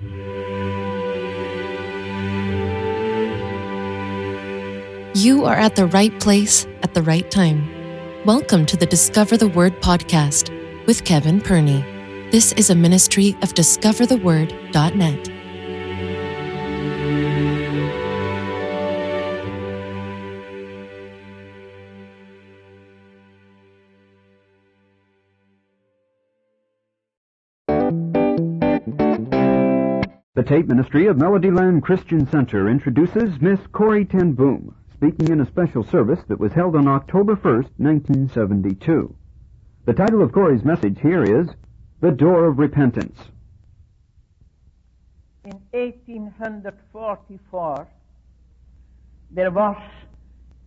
You are at the right place at the right time. Welcome to the Discover the Word podcast with Kevin Perney. This is a ministry of discovertheword.net. tape ministry of Melodyland Christian Center introduces Miss Corrie ten Boom, speaking in a special service that was held on October 1st, 1972. The title of Corrie's message here is The Door of Repentance. In 1844, there was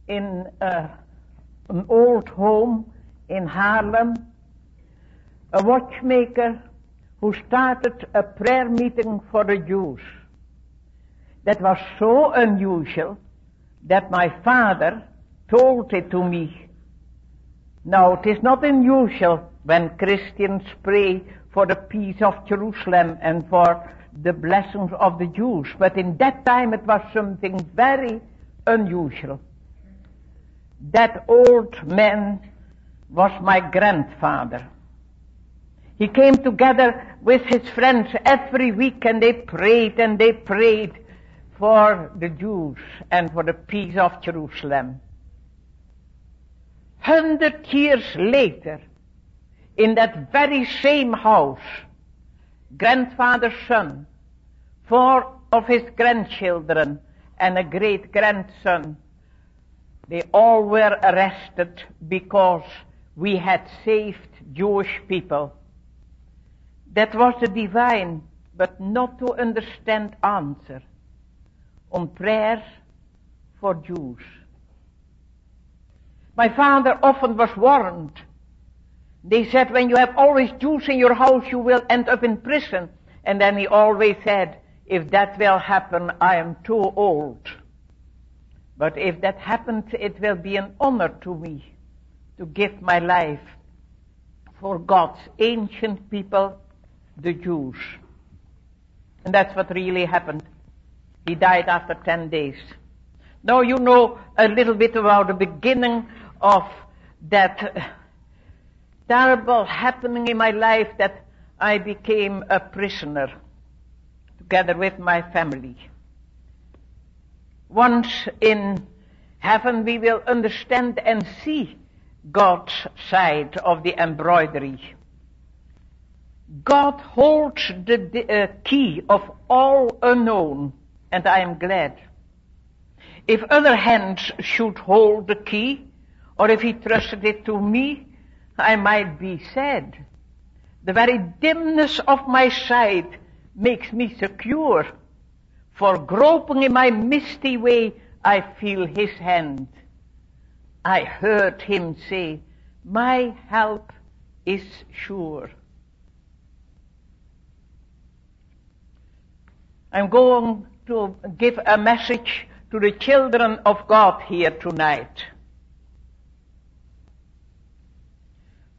in uh, an old home in Haarlem a watchmaker who started a prayer meeting for the Jews. That was so unusual that my father told it to me. Now, it is not unusual when Christians pray for the peace of Jerusalem and for the blessings of the Jews, but in that time it was something very unusual. That old man was my grandfather. He came together with his friends every week and they prayed and they prayed for the Jews and for the peace of Jerusalem. Hundred years later, in that very same house, grandfather's son, four of his grandchildren, and a great grandson, they all were arrested because we had saved Jewish people. That was the divine, but not to understand answer on prayer for Jews. My father often was warned. They said, when you have always Jews in your house, you will end up in prison. And then he always said, if that will happen, I am too old. But if that happens, it will be an honor to me to give my life for God's ancient people the Jews. And that's what really happened. He died after 10 days. Now you know a little bit about the beginning of that terrible happening in my life that I became a prisoner together with my family. Once in heaven we will understand and see God's side of the embroidery. God holds the uh, key of all unknown, and I am glad. If other hands should hold the key, or if he trusted it to me, I might be sad. The very dimness of my sight makes me secure, for groping in my misty way, I feel his hand. I heard him say, my help is sure. I'm going to give a message to the children of God here tonight.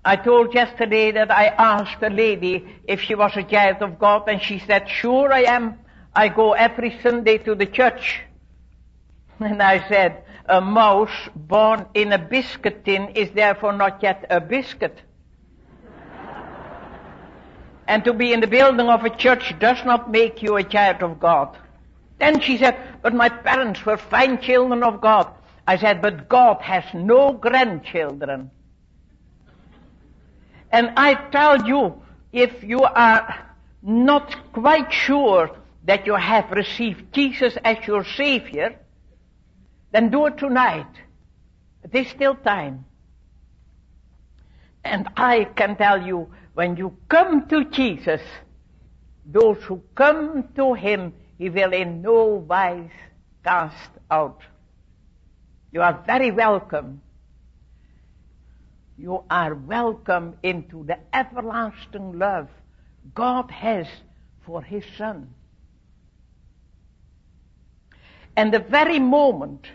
I told yesterday that I asked a lady if she was a child of God and she said, sure I am. I go every Sunday to the church. And I said, a mouse born in a biscuit tin is therefore not yet a biscuit. And to be in the building of a church does not make you a child of God. Then she said, but my parents were fine children of God. I said, but God has no grandchildren. And I tell you, if you are not quite sure that you have received Jesus as your Savior, then do it tonight. Is still time. And I can tell you, when you come to Jesus, those who come to Him, He will in no wise cast out. You are very welcome you are welcome into the everlasting love God has for His Son. And the very moment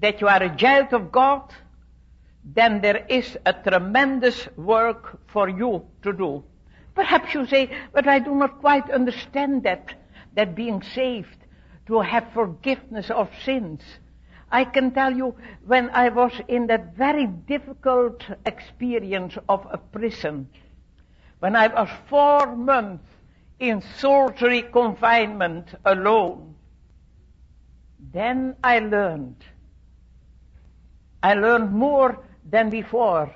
that you are a child of God, then there is a tremendous work for you to do. Perhaps you say, but I do not quite understand that, that being saved, to have forgiveness of sins. I can tell you, when I was in that very difficult experience of a prison, when I was four months in solitary confinement alone, then I learned. I learned more than before.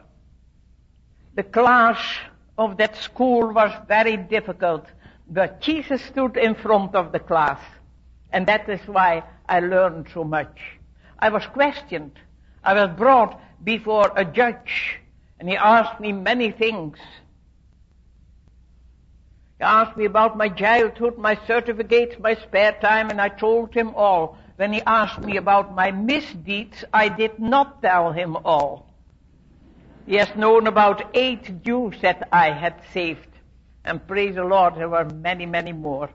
The class of that school was very difficult, but Jesus stood in front of the class. And that is why I learned so much. I was questioned. I was brought before a judge, and he asked me many things. He asked me about my childhood, my certificates, my spare time, and I told him all. When he asked me about my misdeeds, I did not tell him all. He has known about eight Jews that I had saved. And praise the Lord, there were many, many more.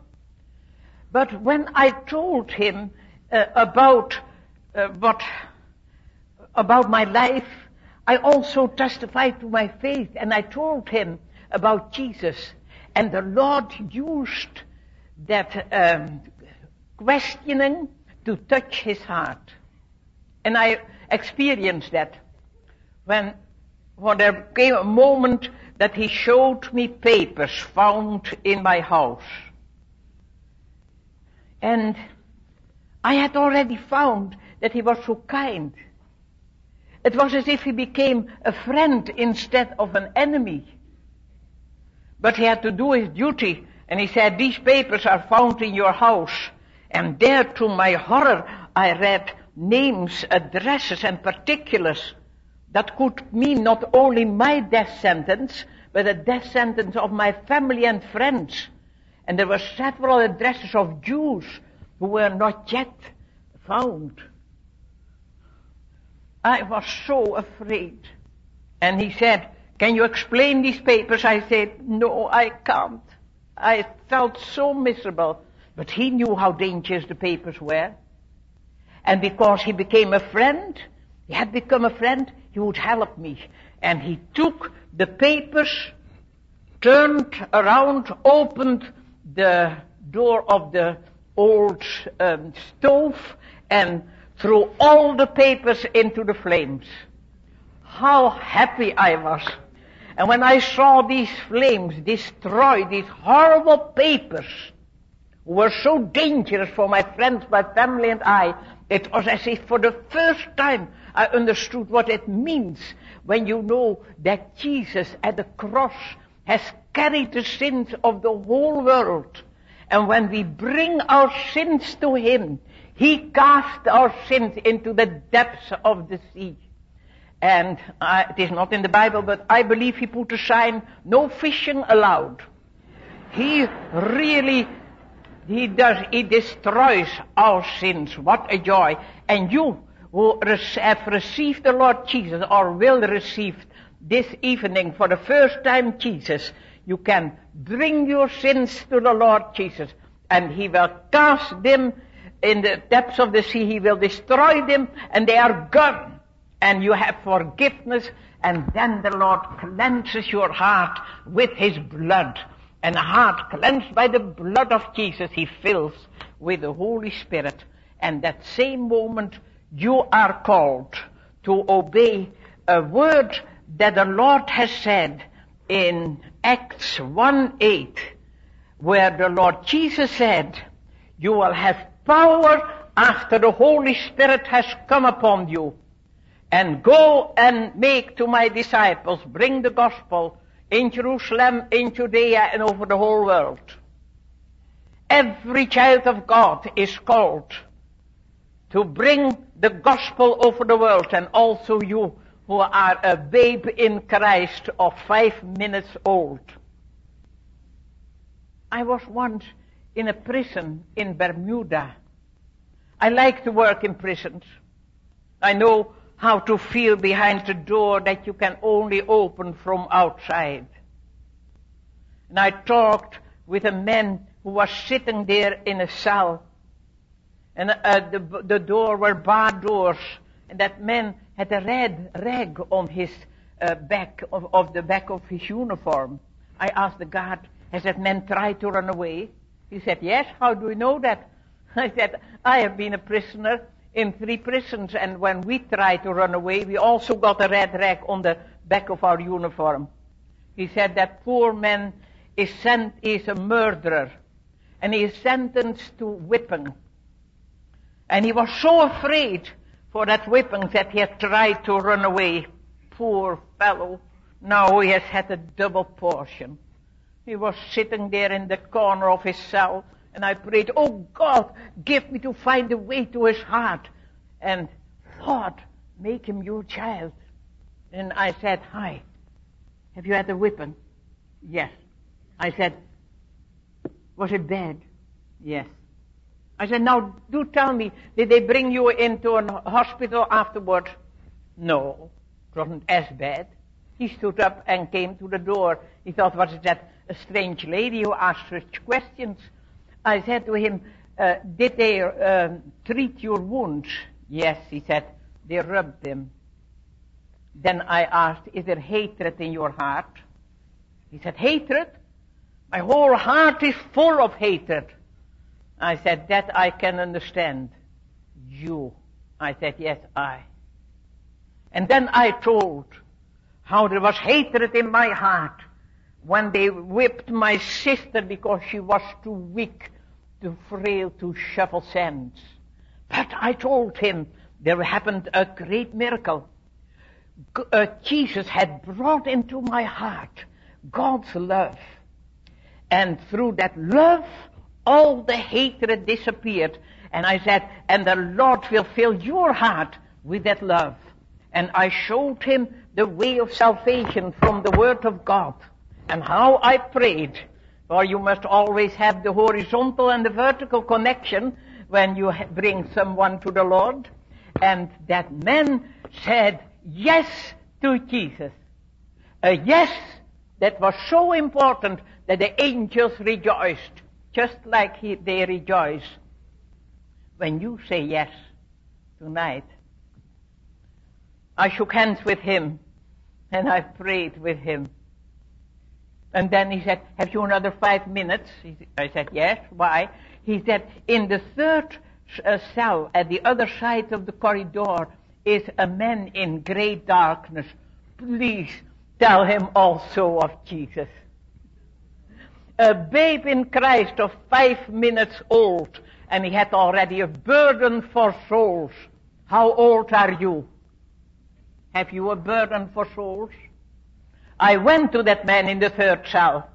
But when I told him uh, about uh, what, about my life, I also testified to my faith and I told him about Jesus. And the Lord used that um, questioning to touch his heart. And I experienced that when, when there came a moment that he showed me papers found in my house. And I had already found that he was so kind. It was as if he became a friend instead of an enemy. But he had to do his duty, and he said, these papers are found in your house. And there, to my horror, I read names, addresses, and particulars that could mean not only my death sentence, but the death sentence of my family and friends. And there were several addresses of Jews who were not yet found. I was so afraid. And he said, can you explain these papers? I said, no, I can't. I felt so miserable. But he knew how dangerous the papers were. And because he became a friend, he had become a friend, he would help me. And he took the papers, turned around, opened the door of the old um, stove, and threw all the papers into the flames. How happy I was. And when I saw these flames destroy these horrible papers, were so dangerous for my friends, my family and I, it was as if for the first time I understood what it means when you know that Jesus at the cross has carried the sins of the whole world. And when we bring our sins to Him, he cast our sins into the depths of the sea. And it is not in the Bible, but I believe he put a sign, no fishing allowed. He really, he does, he destroys our sins. What a joy. And you who have received the Lord Jesus or will receive this evening for the first time Jesus, you can bring your sins to the Lord Jesus and he will cast them in the depths of the sea. He will destroy them and they are gone. And you have forgiveness and then the Lord cleanses your heart with His blood. And a heart cleansed by the blood of Jesus He fills with the Holy Spirit. And that same moment you are called to obey a word that the Lord has said in Acts 1 8, where the Lord Jesus said, You will have power after the Holy Spirit has come upon you. And go and make to my disciples, bring the gospel in Jerusalem, in Judea, and over the whole world. Every child of God is called to bring the gospel over the world, and also you who are a babe in Christ of five minutes old. I was once in a prison in Bermuda. I like to work in prisons. I know how to feel behind the door that you can only open from outside. And I talked with a man who was sitting there in a cell. And uh, the, the door were barred doors. And that man had a red rag on his uh, back, of, of the back of his uniform. I asked the guard, has that man tried to run away? He said, yes. How do you know that? I said, I have been a prisoner in three prisons, and when we tried to run away, we also got a red rag on the back of our uniform. He said that poor man is sent, is a murderer, and he is sentenced to whipping. And he was so afraid for that whipping that he had tried to run away. Poor fellow. Now he has had a double portion. He was sitting there in the corner of his cell, and I prayed, Oh God, give me to find a way to his heart. And Lord, make him your child. And I said, Hi, have you had a whipping? Yes. I said, Was it bad? Yes. I said, Now do tell me, did they bring you into a hospital afterwards? No, it wasn't as bad. He stood up and came to the door. He thought, was it that a strange lady who asked such questions? I said to him, uh, did they uh, treat your wounds? Yes, he said, they rubbed them. Then I asked, is there hatred in your heart? He said, hatred? My whole heart is full of hatred. I said, that I can understand. You. I said, yes, I. And then I told how there was hatred in my heart when they whipped my sister because she was too weak, too frail to shovel sands. But I told him there happened a great miracle. Uh, Jesus had brought into my heart God's love. And through that love, all the hatred disappeared. And I said, and the Lord will fill your heart with that love. And I showed him the way of salvation from the Word of God and how I prayed. For you must always have the horizontal and the vertical connection when you bring someone to the Lord. And that man said yes to Jesus. A yes that was so important that the angels rejoiced, just like he, they rejoice when you say yes tonight. I shook hands with him and I prayed with him. And then he said, have you another five minutes? I said, yes. Why? He said, in the third uh, cell at the other side of the corridor is a man in great darkness. Please tell him also of Jesus. A babe in Christ of five minutes old, and he had already a burden for souls. How old are you? Have you a burden for souls? I went to that man in the third cell.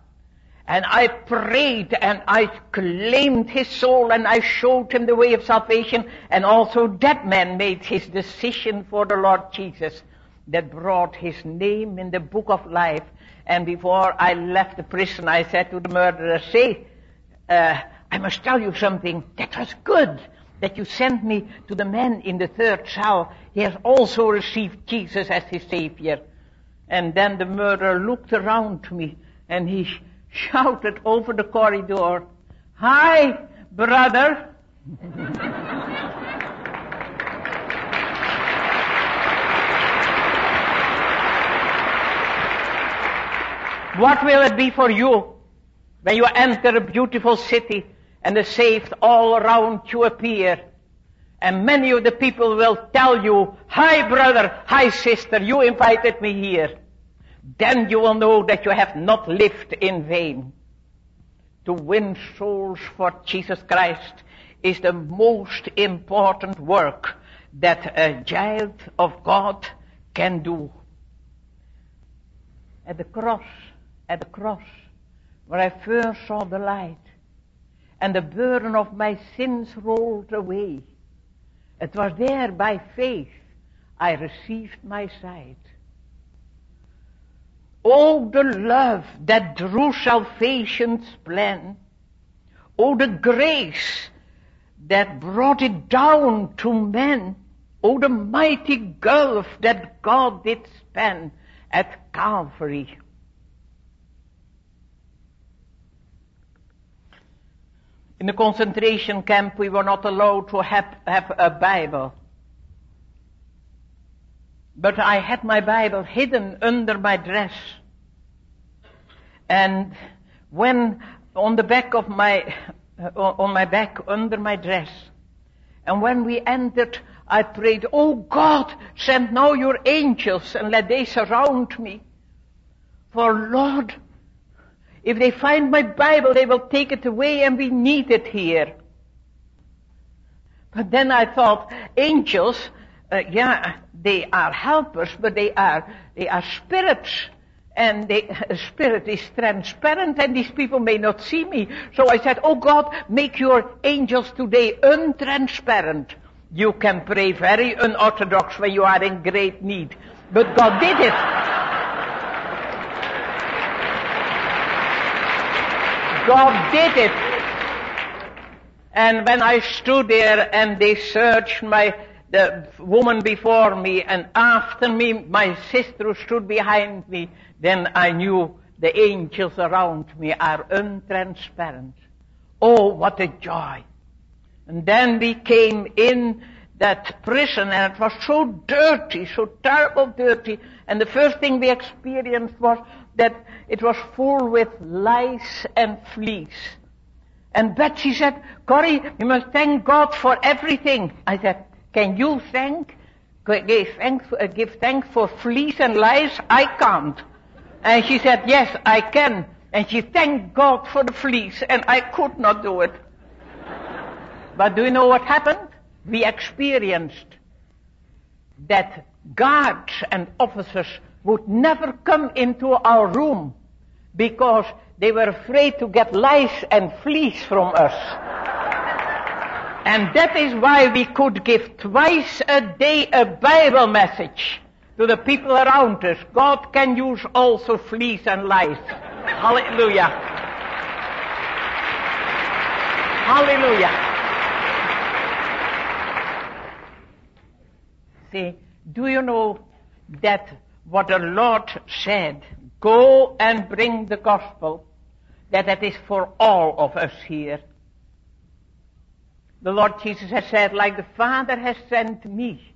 And I prayed and I claimed his soul and I showed him the way of salvation. And also that man made his decision for the Lord Jesus that brought his name in the book of life. And before I left the prison, I said to the murderer, say, uh, I must tell you something. That was good that you sent me to the man in the third cell. He has also received Jesus as his Savior. And then the murderer looked around me and he sh- shouted over the corridor, Hi, brother. what will it be for you when you enter a beautiful city and the saved all around you appear? And many of the people will tell you, hi brother, hi sister, you invited me here. Then you will know that you have not lived in vain. To win souls for Jesus Christ is the most important work that a child of God can do. At the cross, at the cross, where I first saw the light, and the burden of my sins rolled away, it was there by faith I received my sight. Oh, the love that drew salvation's plan. Oh, the grace that brought it down to men. Oh, the mighty gulf that God did span at Calvary. In the concentration camp, we were not allowed to have, have a Bible. But I had my Bible hidden under my dress. And when on the back of my, uh, on my back under my dress, and when we entered, I prayed, Oh God, send now your angels and let they surround me. For Lord, if they find my Bible, they will take it away and we need it here. But then I thought, angels, uh, yeah, they are helpers, but they are, they are spirits. And the spirit is transparent and these people may not see me. So I said, oh God, make your angels today untransparent. You can pray very unorthodox when you are in great need. But God did it. God did it. And when I stood there and they searched my, the woman before me and after me, my sister stood behind me, then I knew the angels around me are untransparent. Oh, what a joy. And then we came in that prison and it was so dirty, so terrible dirty. And the first thing we experienced was that it was full with lice and fleas. And Betsy said, Corrie, you must thank God for everything. I said, can you thank, give thanks, uh, give thanks for fleas and lice? I can't. And she said, yes, I can. And she thanked God for the fleas, and I could not do it. but do you know what happened? We experienced that guards and officers would never come into our room because they were afraid to get lice and fleas from us. And that is why we could give twice a day a Bible message to the people around us. God can use also fleas and lice. Hallelujah. Hallelujah. See, do you know that what the Lord said, go and bring the gospel, that that is for all of us here. The Lord Jesus has said, like the Father has sent me,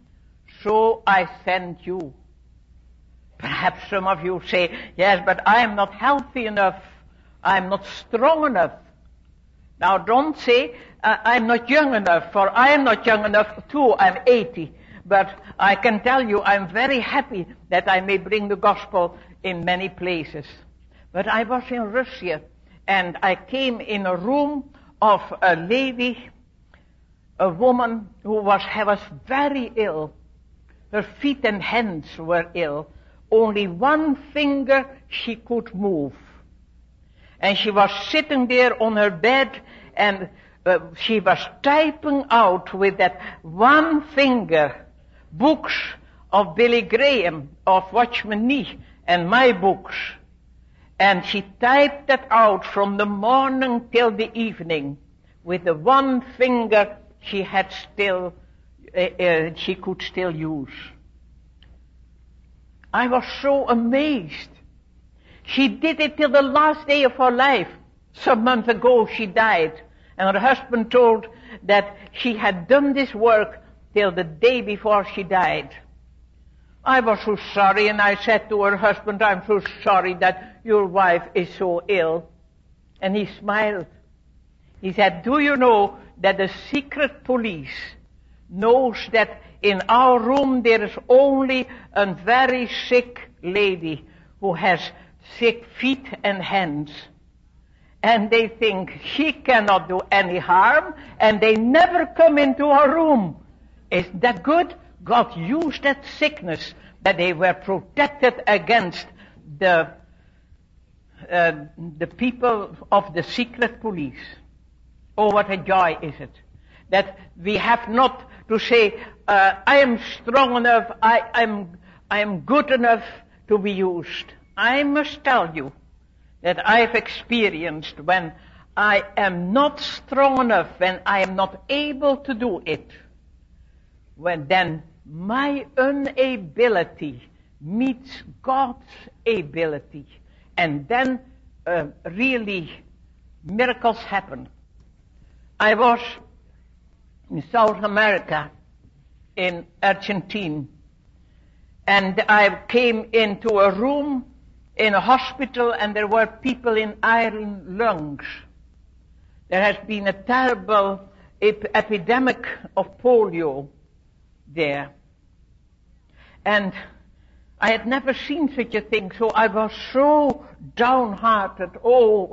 so I send you. Perhaps some of you say, yes, but I am not healthy enough. I'm not strong enough. Now don't say, uh, I'm not young enough, for I am not young enough too. I'm 80. But I can tell you I'm very happy that I may bring the gospel in many places. But I was in Russia and I came in a room of a lady, a woman who was, was very ill. Her feet and hands were ill. Only one finger she could move. And she was sitting there on her bed and uh, she was typing out with that one finger books of Billy Graham, of Watchman Nee, and my books. And she typed that out from the morning till the evening with the one finger she had still, uh, uh, she could still use. I was so amazed. She did it till the last day of her life. Some months ago she died. And her husband told that she had done this work till the day before she died. I was so sorry and I said to her husband, I'm so sorry that your wife is so ill. And he smiled. He said, do you know that the secret police knows that in our room there is only a very sick lady who has sick feet and hands. And they think she cannot do any harm and they never come into our room. Isn't that good? God used that sickness that they were protected against the uh, the people of the secret police. Oh, what a joy is it that we have not to say, uh, I am strong enough, I am, I am good enough to be used. I must tell you that I've experienced when I am not strong enough, when I am not able to do it, when then my inability meets God's ability, and then uh, really miracles happen. I was in South America, in Argentina, and I came into a room in a hospital and there were people in iron lungs. There has been a terrible ep- epidemic of polio there. And I had never seen such a thing, so I was so downhearted. Oh,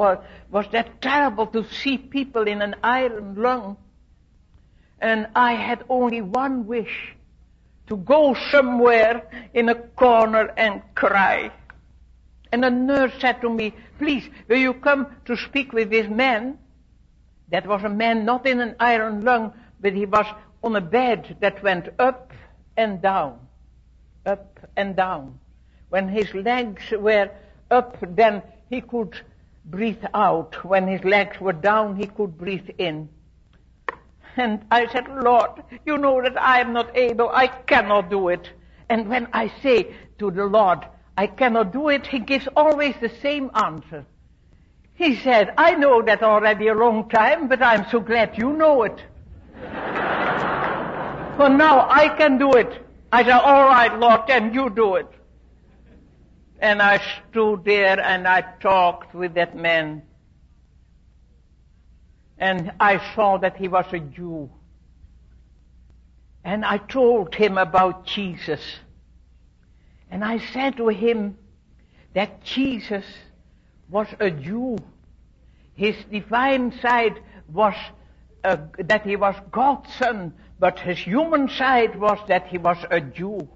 was, that terrible to see people in an iron lung. And I had only one wish, to go somewhere in a corner and cry. And a nurse said to me, please, will you come to speak with this man? That was a man not in an iron lung, but he was on a bed that went up and down, up and down. When his legs were up, then he could breathe out. When his legs were down, he could breathe in. And I said, Lord, you know that I am not able. I cannot do it. And when I say to the Lord, I cannot do it, he gives always the same answer. He said, I know that already a long time, but I'm so glad you know it. For now I can do it. I said, all right, Lord, then you do it. And I stood there and I talked with that man. And I saw that he was a Jew. And I told him about Jesus. And I said to him that Jesus was a Jew. His divine side was uh, that he was God's son, but his human side was that he was a Jew.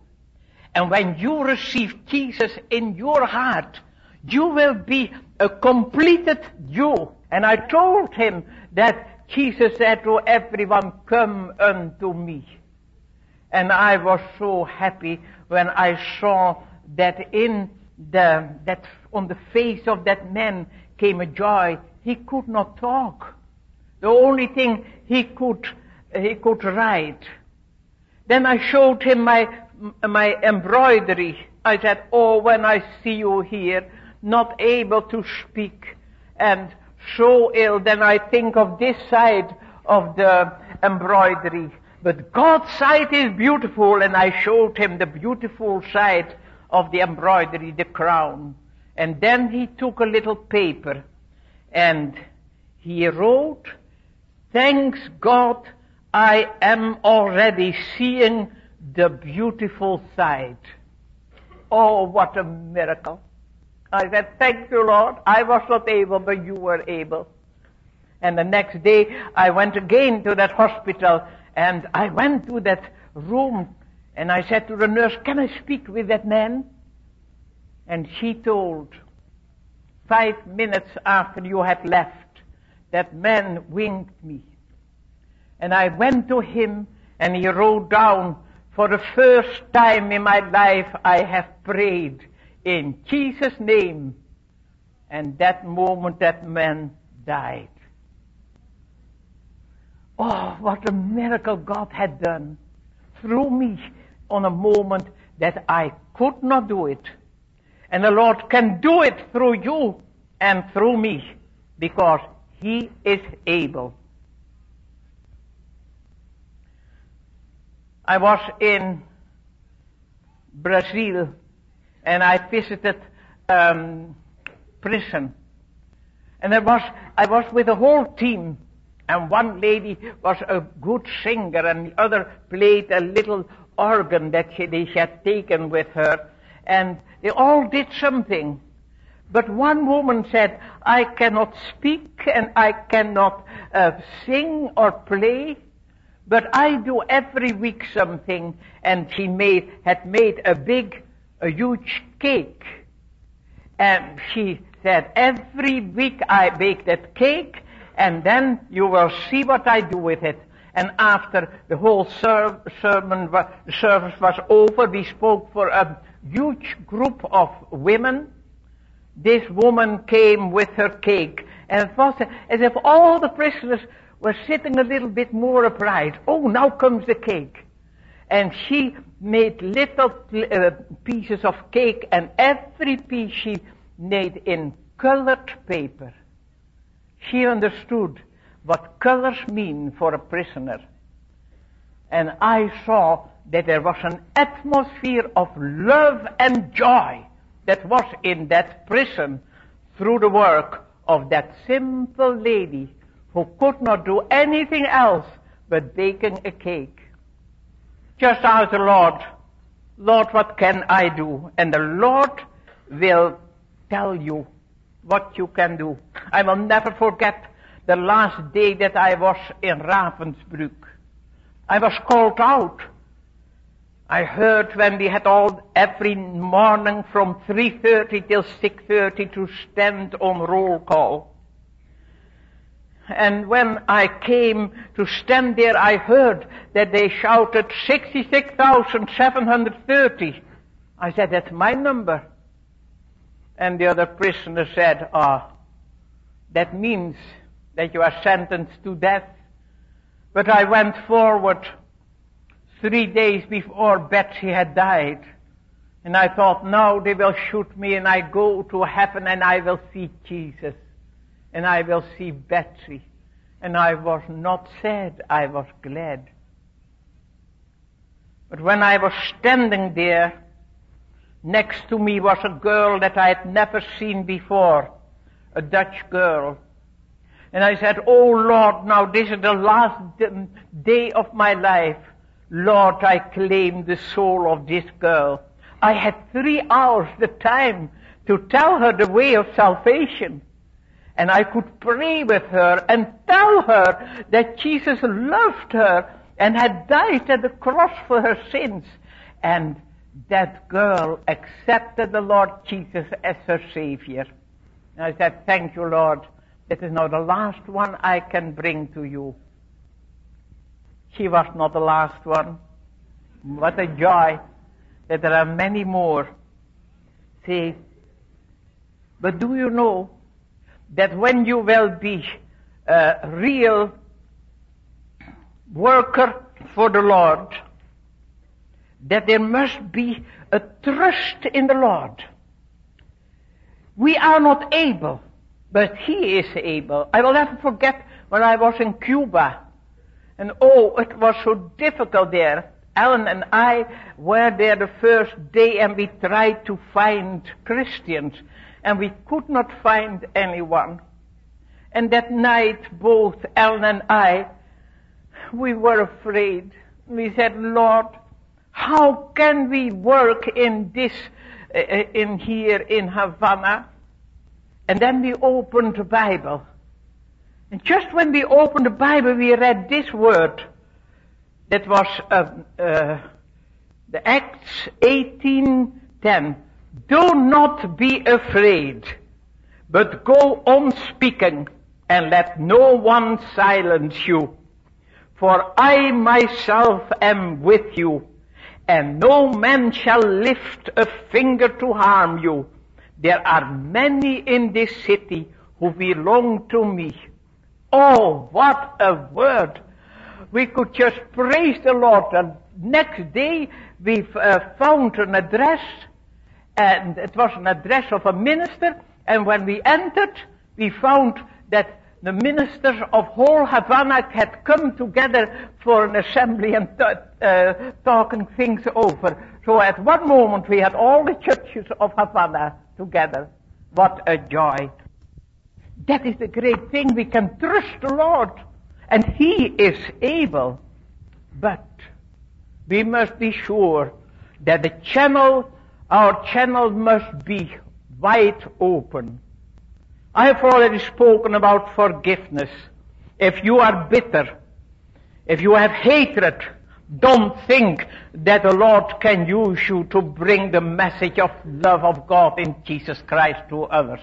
And when you receive Jesus in your heart, you will be a completed Jew. And I told him that Jesus said to everyone, come unto me. And I was so happy when I saw that in the, that on the face of that man came a joy. He could not talk. The only thing he could, he could write. Then I showed him my, my embroidery. I said, oh, when I see you here, not able to speak and so ill, then I think of this side of the embroidery. But God's side is beautiful, and I showed him the beautiful side of the embroidery, the crown. And then he took a little paper and he wrote, Thanks God, I am already seeing the beautiful side. Oh, what a miracle. I said, thank you, Lord. I was not able, but you were able. And the next day, I went again to that hospital, and I went to that room, and I said to the nurse, can I speak with that man? And she told, five minutes after you had left, that man winked me. And I went to him, and he wrote down, for the first time in my life I have prayed in Jesus' name. And that moment that man died. Oh, what a miracle God had done through me on a moment that I could not do it. And the Lord can do it through you and through me because He is able. I was in Brazil and I visited um, prison. And I was, I was with a whole team. And one lady was a good singer and the other played a little organ that she, they had taken with her. And they all did something. But one woman said, I cannot speak and I cannot uh, sing or play, but I do every week something. And she made, had made a big a huge cake. And she said, every week I bake that cake and then you will see what I do with it. And after the whole ser- sermon service was over, we spoke for a huge group of women. This woman came with her cake, and it was as if all the prisoners were sitting a little bit more upright. Oh, now comes the cake. And she made little uh, pieces of cake and every piece she made in colored paper. She understood what colors mean for a prisoner. And I saw that there was an atmosphere of love and joy that was in that prison through the work of that simple lady who could not do anything else but baking a cake. Just ask the Lord, Lord, what can I do? And the Lord will tell you what you can do. I will never forget the last day that I was in Ravensbrück. I was called out. I heard when we had all every morning from 3.30 till 6.30 to stand on roll call. And when I came to stand there, I heard that they shouted 66,730. I said, that's my number. And the other prisoner said, ah, oh, that means that you are sentenced to death. But I went forward three days before Betsy had died. And I thought, now they will shoot me and I go to heaven and I will see Jesus. And I will see Betsy. And I was not sad, I was glad. But when I was standing there, next to me was a girl that I had never seen before, a Dutch girl. And I said, Oh Lord, now this is the last day of my life. Lord, I claim the soul of this girl. I had three hours the time to tell her the way of salvation. And I could pray with her and tell her that Jesus loved her and had died at the cross for her sins. And that girl accepted the Lord Jesus as her Savior. And I said, thank you, Lord. This is now the last one I can bring to you. She was not the last one. What a joy that there are many more. See, but do you know that when you will be a real worker for the Lord, that there must be a trust in the Lord. We are not able, but He is able. I will never forget when I was in Cuba and oh, it was so difficult there. Ellen and I were there the first day and we tried to find Christians and we could not find anyone. And that night both Ellen and I, we were afraid. We said, Lord, how can we work in this, uh, in here in Havana? And then we opened the Bible and just when we opened the Bible, we read this word. That was uh, uh, the Acts 18:10. Do not be afraid, but go on speaking, and let no one silence you. For I myself am with you, and no man shall lift a finger to harm you. There are many in this city who belong to me. Oh, what a word! We could just praise the Lord. And next day we uh, found an address, and it was an address of a minister. And when we entered, we found that the ministers of whole Havana had come together for an assembly and uh, talking things over. So at one moment we had all the churches of Havana together. What a joy. That is the great thing. We can trust the Lord. And He is able. But we must be sure that the channel, our channel must be wide open. I have already spoken about forgiveness. If you are bitter, if you have hatred, don't think that the Lord can use you to bring the message of love of God in Jesus Christ to others.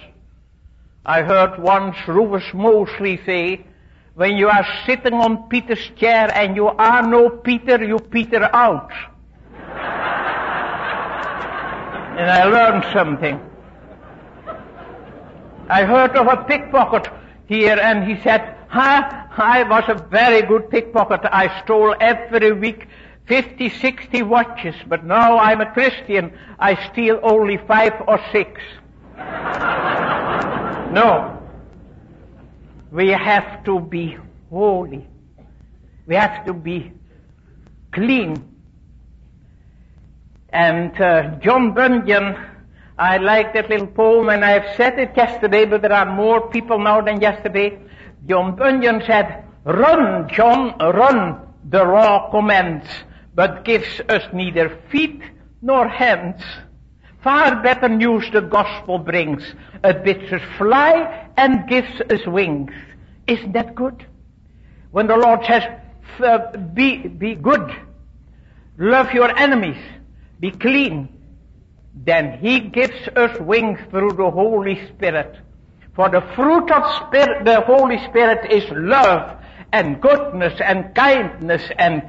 I heard once Rufus Moseley say, when you are sitting on Peter's chair and you are no Peter, you Peter out. And I learned something. I heard of a pickpocket here and he said, huh, I was a very good pickpocket. I stole every week 50, 60 watches, but now I'm a Christian. I steal only five or six. No. We have to be holy. We have to be clean. And uh, John Bunyan I like that little poem and I've said it yesterday, but there are more people now than yesterday. John Bunyan said, Run, John, run, the law commands, but gives us neither feet nor hands. Far better news the gospel brings. It bids us fly and gives us wings. Isn't that good? When the Lord says, be, be good, love your enemies, be clean, then He gives us wings through the Holy Spirit. For the fruit of Spirit, the Holy Spirit is love and goodness and kindness and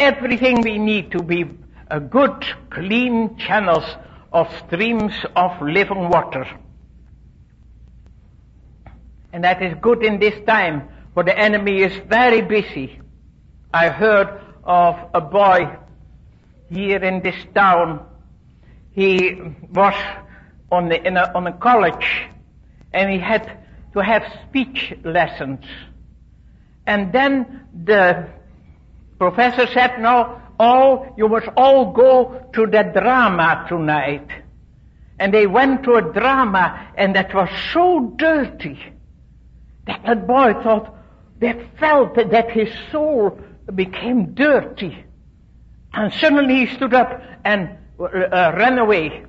everything we need to be a good, clean channels of streams of living water. And that is good in this time, for the enemy is very busy. I heard of a boy here in this town. He was on, the, a, on a college and he had to have speech lessons. And then the professor said, no, all, you must all go to the drama tonight. And they went to a drama and that was so dirty that that boy thought, that felt that his soul became dirty. And suddenly he stood up and uh, ran away.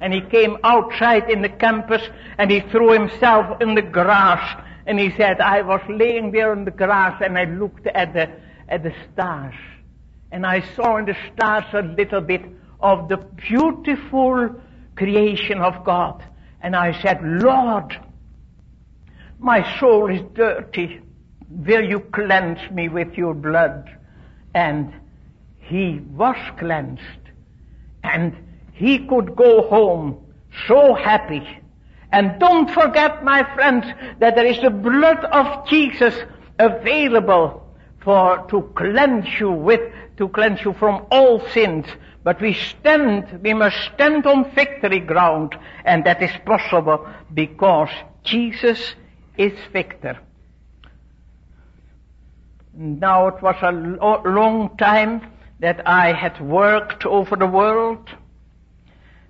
And he came outside in the campus and he threw himself in the grass and he said, I was laying there in the grass and I looked at the, at the stars. And I saw in the stars a little bit of the beautiful creation of God. And I said, Lord, my soul is dirty. Will you cleanse me with your blood? And he was cleansed. And he could go home so happy. And don't forget, my friends, that there is the blood of Jesus available for to cleanse you with, to cleanse you from all sins. But we stand, we must stand on victory ground, and that is possible because Jesus is victor. Now it was a long time that I had worked over the world.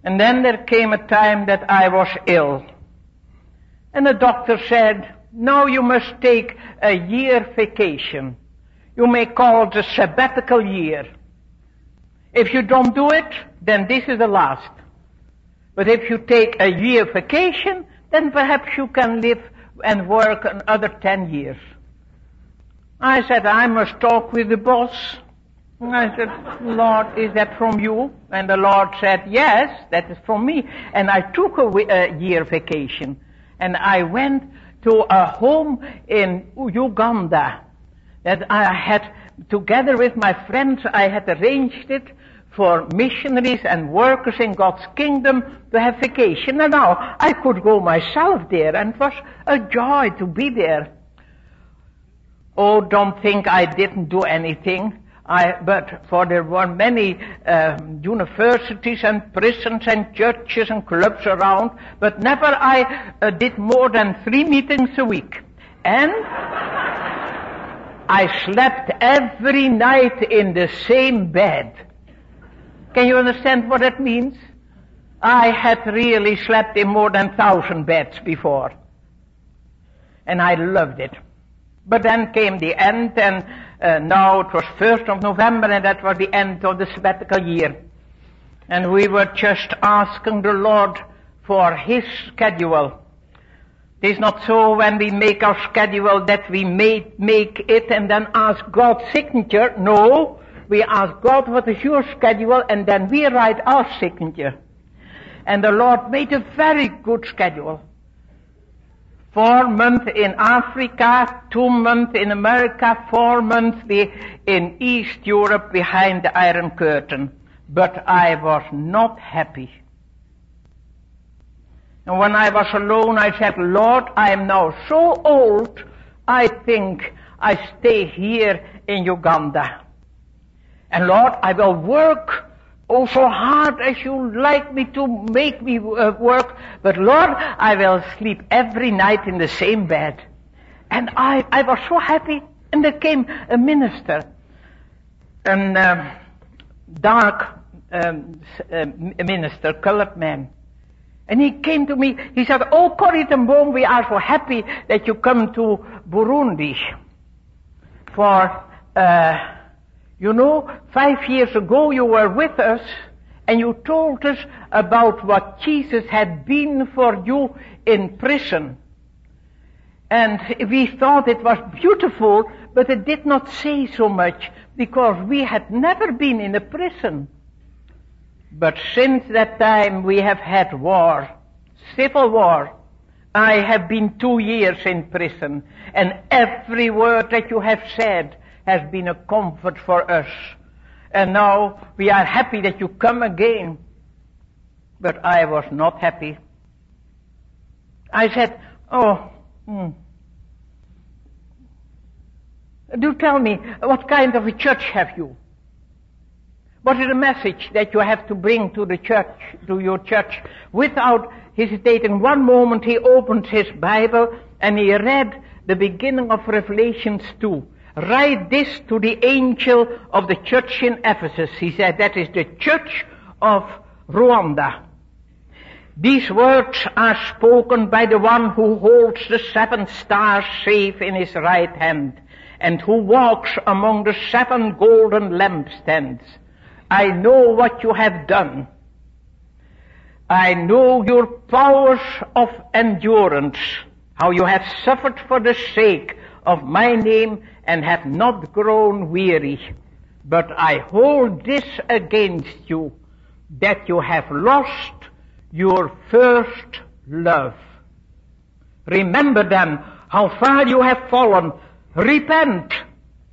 And then there came a time that I was ill. And the doctor said, now you must take a year vacation. You may call it a sabbatical year. If you don't do it, then this is the last. But if you take a year vacation, then perhaps you can live and work another ten years. I said, I must talk with the boss. I said, Lord, is that from you? And the Lord said, yes, that is from me. And I took a, a year vacation. And I went to a home in Uganda that I had, together with my friends, I had arranged it for missionaries and workers in God's kingdom to have vacation. And now I could go myself there and it was a joy to be there. Oh, don't think I didn't do anything. I, but for there were many uh, universities and prisons and churches and clubs around, but never I uh, did more than three meetings a week. And I slept every night in the same bed. Can you understand what that means? I had really slept in more than thousand beds before. And I loved it. But then came the end and uh, now it was 1st of November and that was the end of the sabbatical year. And we were just asking the Lord for His schedule. It is not so when we make our schedule that we may make it and then ask God's signature. No, we ask God what is your schedule and then we write our signature. And the Lord made a very good schedule. Four months in Africa, two months in America, four months in East Europe behind the Iron Curtain. But I was not happy. And when I was alone, I said, Lord, I am now so old, I think I stay here in Uganda. And Lord, I will work oh so hard as you like me to make me uh, work, but Lord, I will sleep every night in the same bed. And I, I was so happy. And there came a minister, a um, dark um, uh, minister, colored man. And he came to me, he said, Oh, Corrie ten Boom, we are so happy that you come to Burundi. For, uh, you know, five years ago you were with us and you told us about what Jesus had been for you in prison. And we thought it was beautiful, but it did not say so much because we had never been in a prison. But since that time we have had war, civil war. I have been two years in prison, and every word that you have said has been a comfort for us. And now we are happy that you come again. But I was not happy. I said, oh, hmm. do tell me, what kind of a church have you? What is the message that you have to bring to the church, to your church? Without hesitating one moment, he opened his Bible and he read the beginning of Revelations 2. Write this to the angel of the church in Ephesus. He said that is the church of Rwanda. These words are spoken by the one who holds the seven stars safe in his right hand and who walks among the seven golden lampstands. I know what you have done. I know your powers of endurance, how you have suffered for the sake of my name and have not grown weary. But I hold this against you, that you have lost your first love. Remember then how far you have fallen. Repent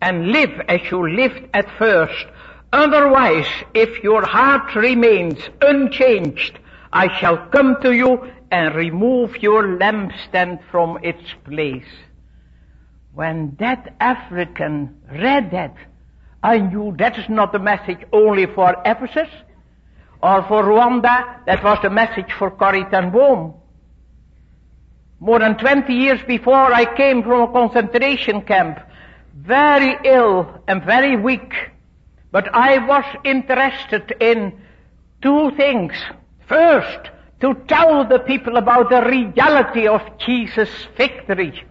and live as you lived at first. Otherwise, if your heart remains unchanged, I shall come to you and remove your lampstand from its place. When that African read that, I knew that is not the message only for Ephesus or for Rwanda, that was the message for Corrie ten Boom. More than 20 years before I came from a concentration camp, very ill and very weak, but I was interested in two things. First, to tell the people about the reality of Jesus' victory.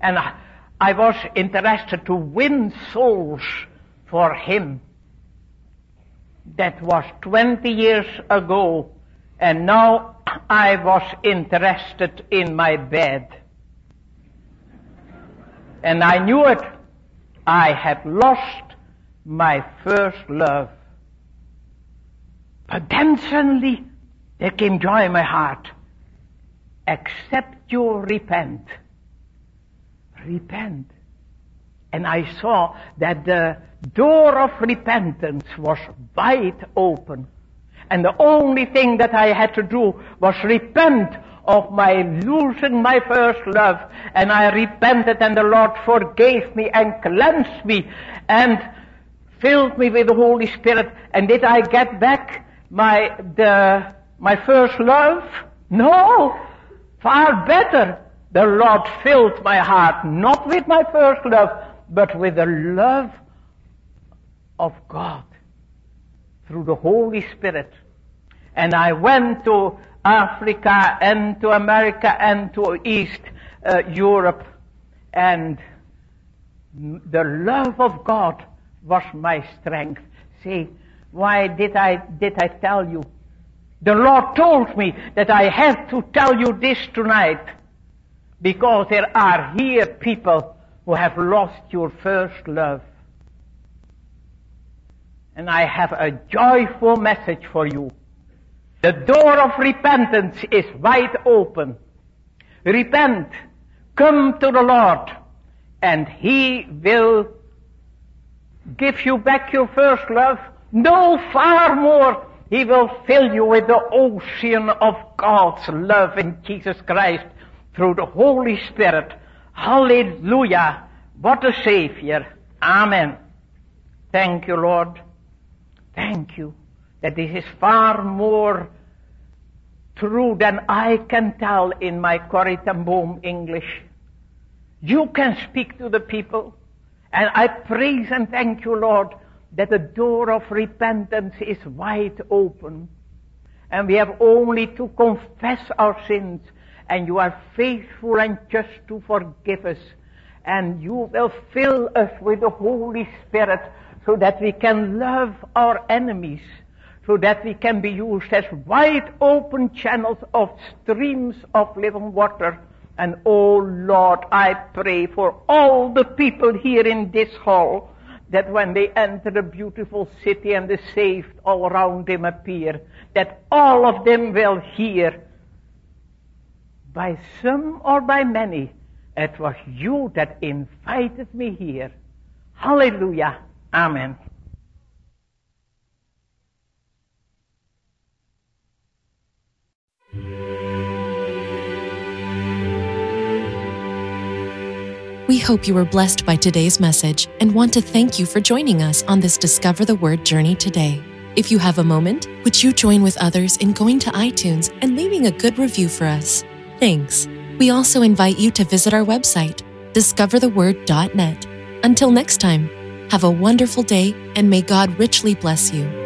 And uh, I was interested to win souls for Him. That was 20 years ago. And now I was interested in my bed. And I knew it. I had lost my first love. But then suddenly there came joy in my heart. Except you repent. Repent. And I saw that the door of repentance was wide open. And the only thing that I had to do was repent of my losing my first love. And I repented and the Lord forgave me and cleansed me and filled me with the Holy Spirit. And did I get back my, the, my first love? No. Far better. The Lord filled my heart, not with my first love, but with the love of God through the Holy Spirit. And I went to Africa and to America and to East uh, Europe and the love of God was my strength. See, why did I, did I tell you? The Lord told me that I have to tell you this tonight because there are here people who have lost your first love. And I have a joyful message for you. The door of repentance is wide open. Repent. Come to the Lord. And He will give you back your first love. No, far more. He will fill you with the ocean of God's love in Jesus Christ through the Holy Spirit. Hallelujah. What a Savior. Amen. Thank you, Lord. Thank you that this is far more true than I can tell in my Corrie Boom English. You can speak to the people. And I praise and thank you, Lord, that the door of repentance is wide open. And we have only to confess our sins, and you are faithful and just to forgive us. And you will fill us with the Holy Spirit so that we can love our enemies, so that we can be used as wide open channels of streams of living water. And oh Lord, I pray for all the people here in this hall that when they enter the beautiful city and the saved all around them appear, that all of them will hear by some or by many, it was you that invited me here. Hallelujah. Amen. We hope you were blessed by today's message and want to thank you for joining us on this Discover the Word journey today. If you have a moment, would you join with others in going to iTunes and leaving a good review for us? Thanks. We also invite you to visit our website, discovertheword.net. Until next time, have a wonderful day and may God richly bless you.